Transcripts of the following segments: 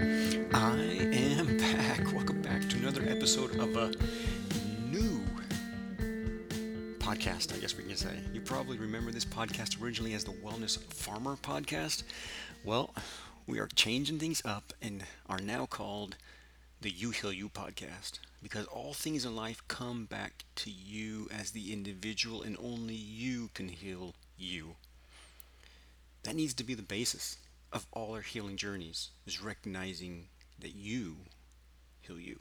I am back. Welcome back to another episode of a new podcast, I guess we can say. You probably remember this podcast originally as the Wellness Farmer Podcast. Well, we are changing things up and are now called the You Heal You Podcast because all things in life come back to you as the individual and only you can heal you. That needs to be the basis of all our healing journeys is recognizing that you heal you.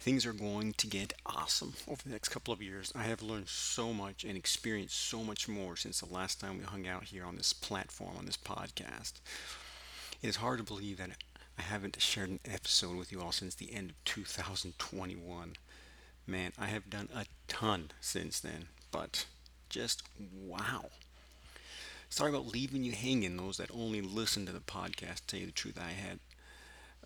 Things are going to get awesome over the next couple of years. I have learned so much and experienced so much more since the last time we hung out here on this platform, on this podcast. It is hard to believe that I haven't shared an episode with you all since the end of 2021. Man, I have done a ton since then, but just wow. Sorry about leaving you hanging, those that only listen to the podcast. Tell you the truth, I had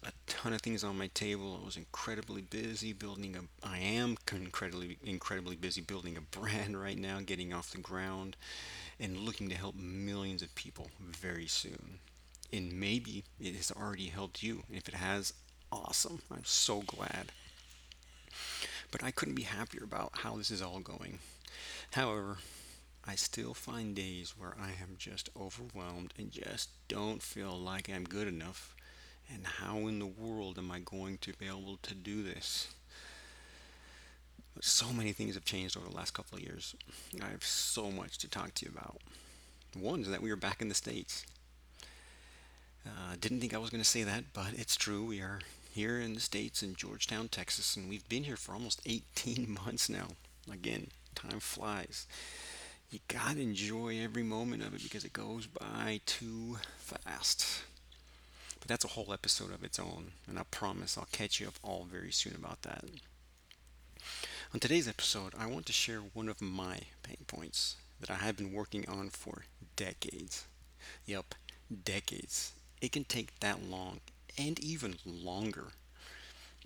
a ton of things on my table. I was incredibly busy building a. I am incredibly incredibly busy building a brand right now, getting off the ground, and looking to help millions of people very soon. And maybe it has already helped you. If it has, awesome. I'm so glad. But I couldn't be happier about how this is all going. However, I still find days where I am just overwhelmed and just don't feel like I'm good enough and how in the world am I going to be able to do this? So many things have changed over the last couple of years. I have so much to talk to you about. One is that we are back in the States. Uh, didn't think I was going to say that, but it's true. We are here in the States in Georgetown, Texas, and we've been here for almost 18 months now. Again, time flies. You gotta enjoy every moment of it because it goes by too fast. But that's a whole episode of its own, and I promise I'll catch you up all very soon about that. On today's episode, I want to share one of my pain points that I have been working on for decades. Yep, decades. It can take that long and even longer.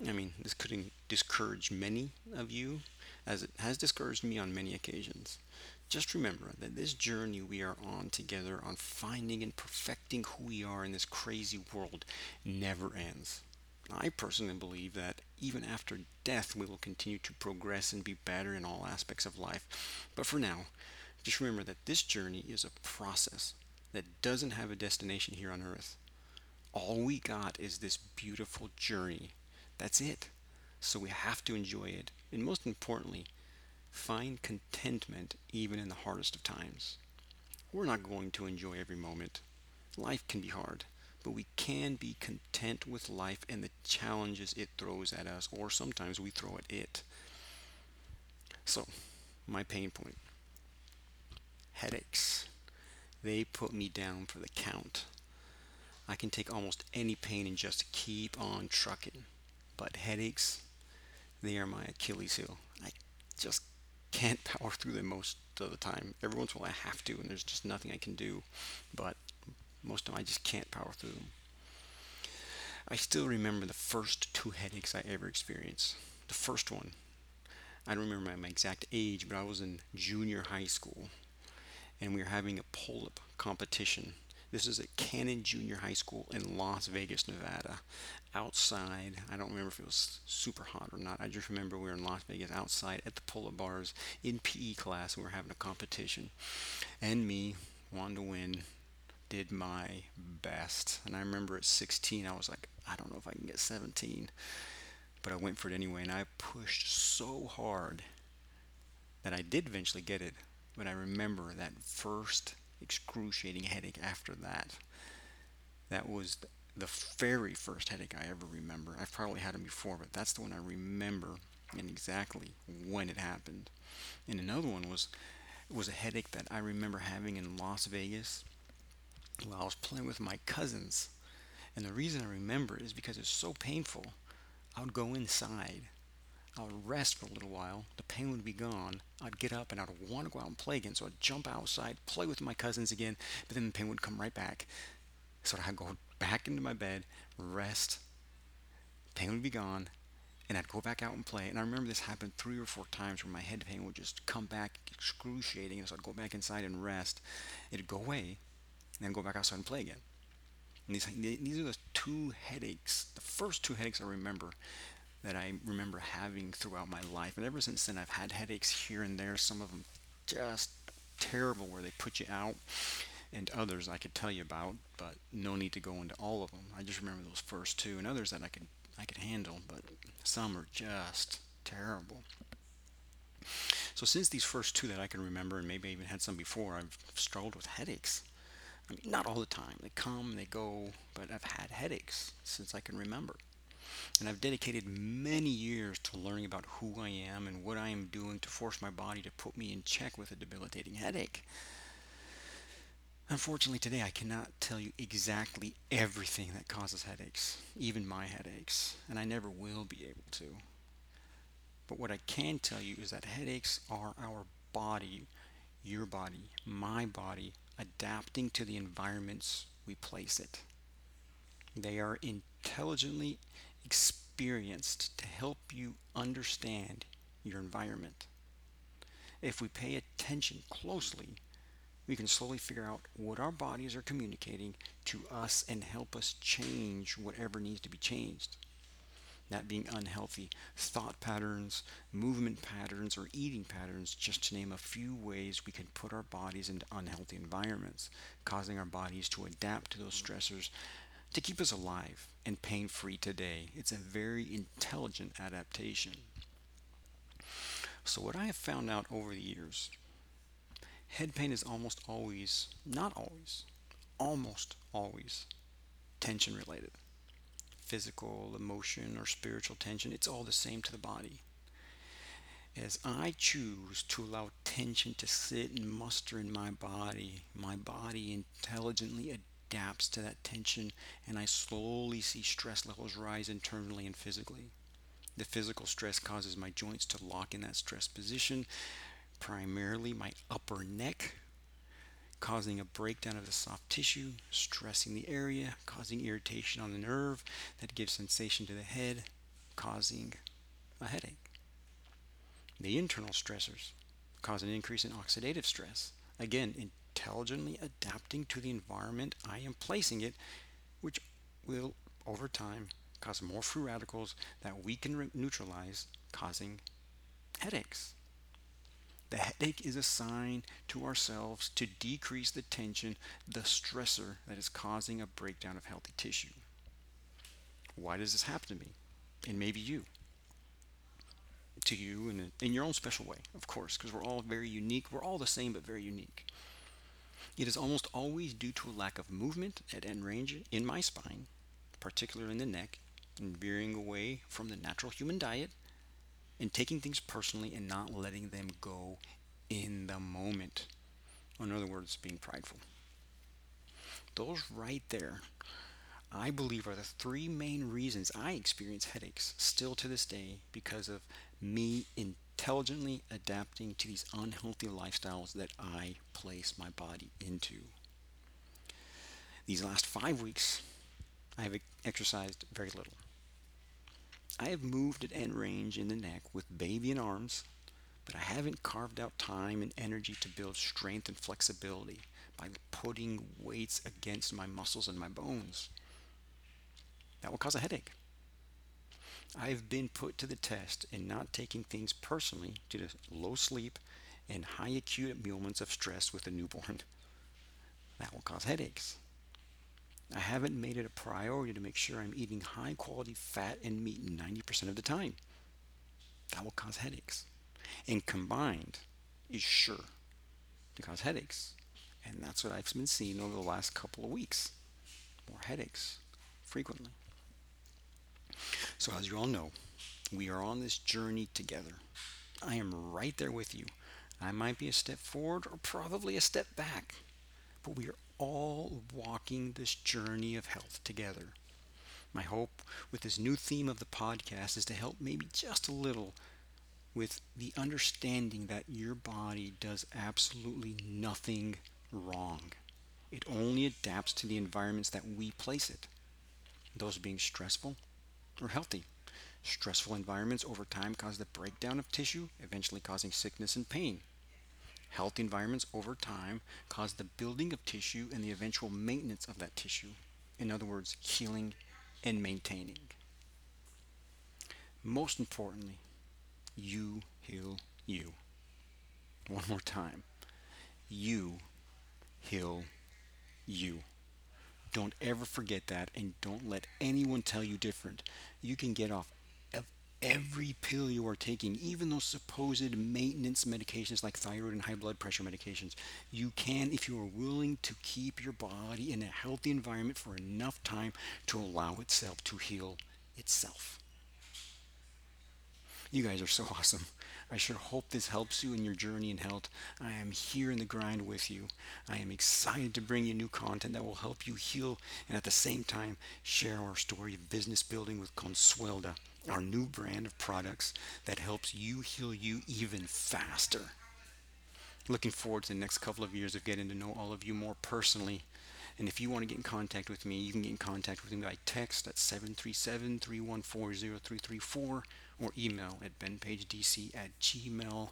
I mean, this could discourage many of you, as it has discouraged me on many occasions. Just remember that this journey we are on together on finding and perfecting who we are in this crazy world never ends. I personally believe that even after death, we will continue to progress and be better in all aspects of life. But for now, just remember that this journey is a process that doesn't have a destination here on earth. All we got is this beautiful journey. That's it. So we have to enjoy it. And most importantly, Find contentment even in the hardest of times. We're not going to enjoy every moment. Life can be hard, but we can be content with life and the challenges it throws at us, or sometimes we throw at it. So, my pain point headaches. They put me down for the count. I can take almost any pain and just keep on trucking. But headaches, they are my Achilles heel. I just can't power through them most of the time. Every once in a while I have to, and there's just nothing I can do. But most of them I just can't power through them. I still remember the first two headaches I ever experienced. The first one, I don't remember my, my exact age, but I was in junior high school, and we were having a pull-up competition this is at Cannon Junior High School in Las Vegas, Nevada. Outside, I don't remember if it was super hot or not. I just remember we were in Las Vegas outside at the pull-up bars in PE class. We were having a competition, and me wanted to win. Did my best, and I remember at 16, I was like, I don't know if I can get 17, but I went for it anyway, and I pushed so hard that I did eventually get it. But I remember that first excruciating headache after that. That was the very first headache I ever remember. I've probably had them before, but that's the one I remember and exactly when it happened. And another one was was a headache that I remember having in Las Vegas while I was playing with my cousins. And the reason I remember is because it's so painful. I would go inside I would rest for a little while. Pain would be gone. I'd get up and I'd want to go out and play again. So I'd jump outside, play with my cousins again, but then the pain would come right back. So I'd go back into my bed, rest, pain would be gone, and I'd go back out and play. And I remember this happened three or four times where my head pain would just come back excruciating. So I'd go back inside and rest. It'd go away, and then go back outside and play again. And these, these are the two headaches, the first two headaches I remember that I remember having throughout my life. And ever since then, I've had headaches here and there, some of them just terrible where they put you out, and others I could tell you about, but no need to go into all of them. I just remember those first two, and others that I could I could handle, but some are just terrible. So since these first two that I can remember, and maybe I even had some before, I've struggled with headaches. I mean, not all the time. They come, they go, but I've had headaches since I can remember. And I've dedicated many years to learning about who I am and what I am doing to force my body to put me in check with a debilitating headache. Unfortunately, today I cannot tell you exactly everything that causes headaches, even my headaches, and I never will be able to. But what I can tell you is that headaches are our body, your body, my body, adapting to the environments we place it. They are intelligently experienced to help you understand your environment. If we pay attention closely, we can slowly figure out what our bodies are communicating to us and help us change whatever needs to be changed that being unhealthy thought patterns, movement patterns, or eating patterns, just to name a few ways we can put our bodies into unhealthy environments, causing our bodies to adapt to those stressors to keep us alive and pain free today. It's a very intelligent adaptation. So, what I have found out over the years head pain is almost always, not always, almost always tension related physical, emotion, or spiritual tension, it's all the same to the body. As I choose to allow tension to sit and muster in my body, my body intelligently adapts to that tension, and I slowly see stress levels rise internally and physically. The physical stress causes my joints to lock in that stress position, primarily my upper neck, causing a breakdown of the soft tissue, stressing the area, causing irritation on the nerve that gives sensation to the head, causing a headache. The internal stressors cause an increase in oxidative stress, again, intelligently adapting to the environment I am placing it, which will, over time, cause more free radicals that we can re- neutralize, causing headaches. The headache is a sign to ourselves to decrease the tension, the stressor that is causing a breakdown of healthy tissue. Why does this happen to me? And maybe you. To you in, in your own special way, of course, because we're all very unique. We're all the same, but very unique. It is almost always due to a lack of movement at end range in my spine, particularly in the neck, and veering away from the natural human diet and taking things personally and not letting them go in the moment. In other words, being prideful. Those right there, I believe, are the three main reasons I experience headaches still to this day because of me intelligently adapting to these unhealthy lifestyles that I place my body into. These last five weeks, I have exercised very little. I have moved at end range in the neck with baby in arms, but I haven't carved out time and energy to build strength and flexibility by putting weights against my muscles and my bones. That will cause a headache. I've been put to the test in not taking things personally due to low sleep and high acute moments of stress with a newborn. That will cause headaches. I haven't made it a priority to make sure I'm eating high quality fat and meat 90% of the time. That will cause headaches. And combined is sure to cause headaches. And that's what I've been seeing over the last couple of weeks. More headaches frequently. So, as you all know, we are on this journey together. I am right there with you. I might be a step forward or probably a step back, but we are all walking this journey of health together. My hope with this new theme of the podcast is to help maybe just a little with the understanding that your body does absolutely nothing wrong. It only adapts to the environments that we place it, those being stressful or healthy. Stressful environments over time cause the breakdown of tissue, eventually causing sickness and pain. Healthy environments over time cause the building of tissue and the eventual maintenance of that tissue. In other words, healing and maintaining. Most importantly, you heal you. One more time. You heal you. Don't ever forget that and don't let anyone tell you different. You can get off of every pill you are taking, even those supposed maintenance medications like thyroid and high blood pressure medications. You can if you are willing to keep your body in a healthy environment for enough time to allow itself to heal itself. You guys are so awesome. I sure hope this helps you in your journey in health. I am here in the grind with you. I am excited to bring you new content that will help you heal and at the same time share our story of business building with Consuelda, our new brand of products that helps you heal you even faster. Looking forward to the next couple of years of getting to know all of you more personally. And if you want to get in contact with me, you can get in contact with me by text at 737 314 0334 or email at benpagedc at gmail.com.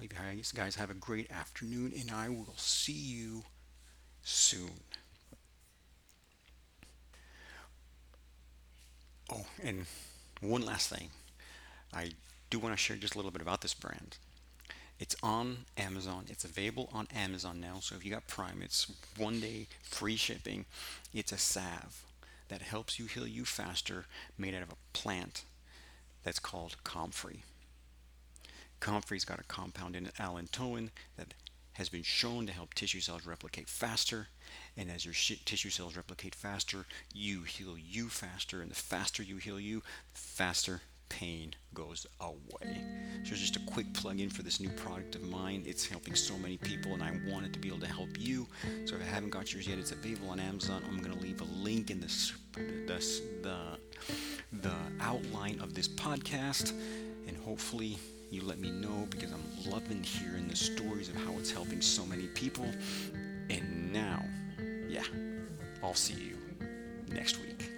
You guys have a great afternoon, and I will see you soon. Oh, and one last thing. I do want to share just a little bit about this brand. It's on Amazon. It's available on Amazon now. So if you got Prime, it's one day free shipping. It's a salve that helps you heal you faster, made out of a plant that's called comfrey. Comfrey's got a compound in it, allantoin, that has been shown to help tissue cells replicate faster. And as your tissue cells replicate faster, you heal you faster. And the faster you heal you, the faster pain goes away. So just a quick plug-in for this new product of mine. It's helping so many people, and I wanted to be able to help you. So if I haven't got yours yet, it's available on Amazon. I'm going to leave a link in the the the, the outline of this podcast, and hopefully you let me know because I'm loving hearing the stories of how it's helping so many people. And now, yeah, I'll see you next week.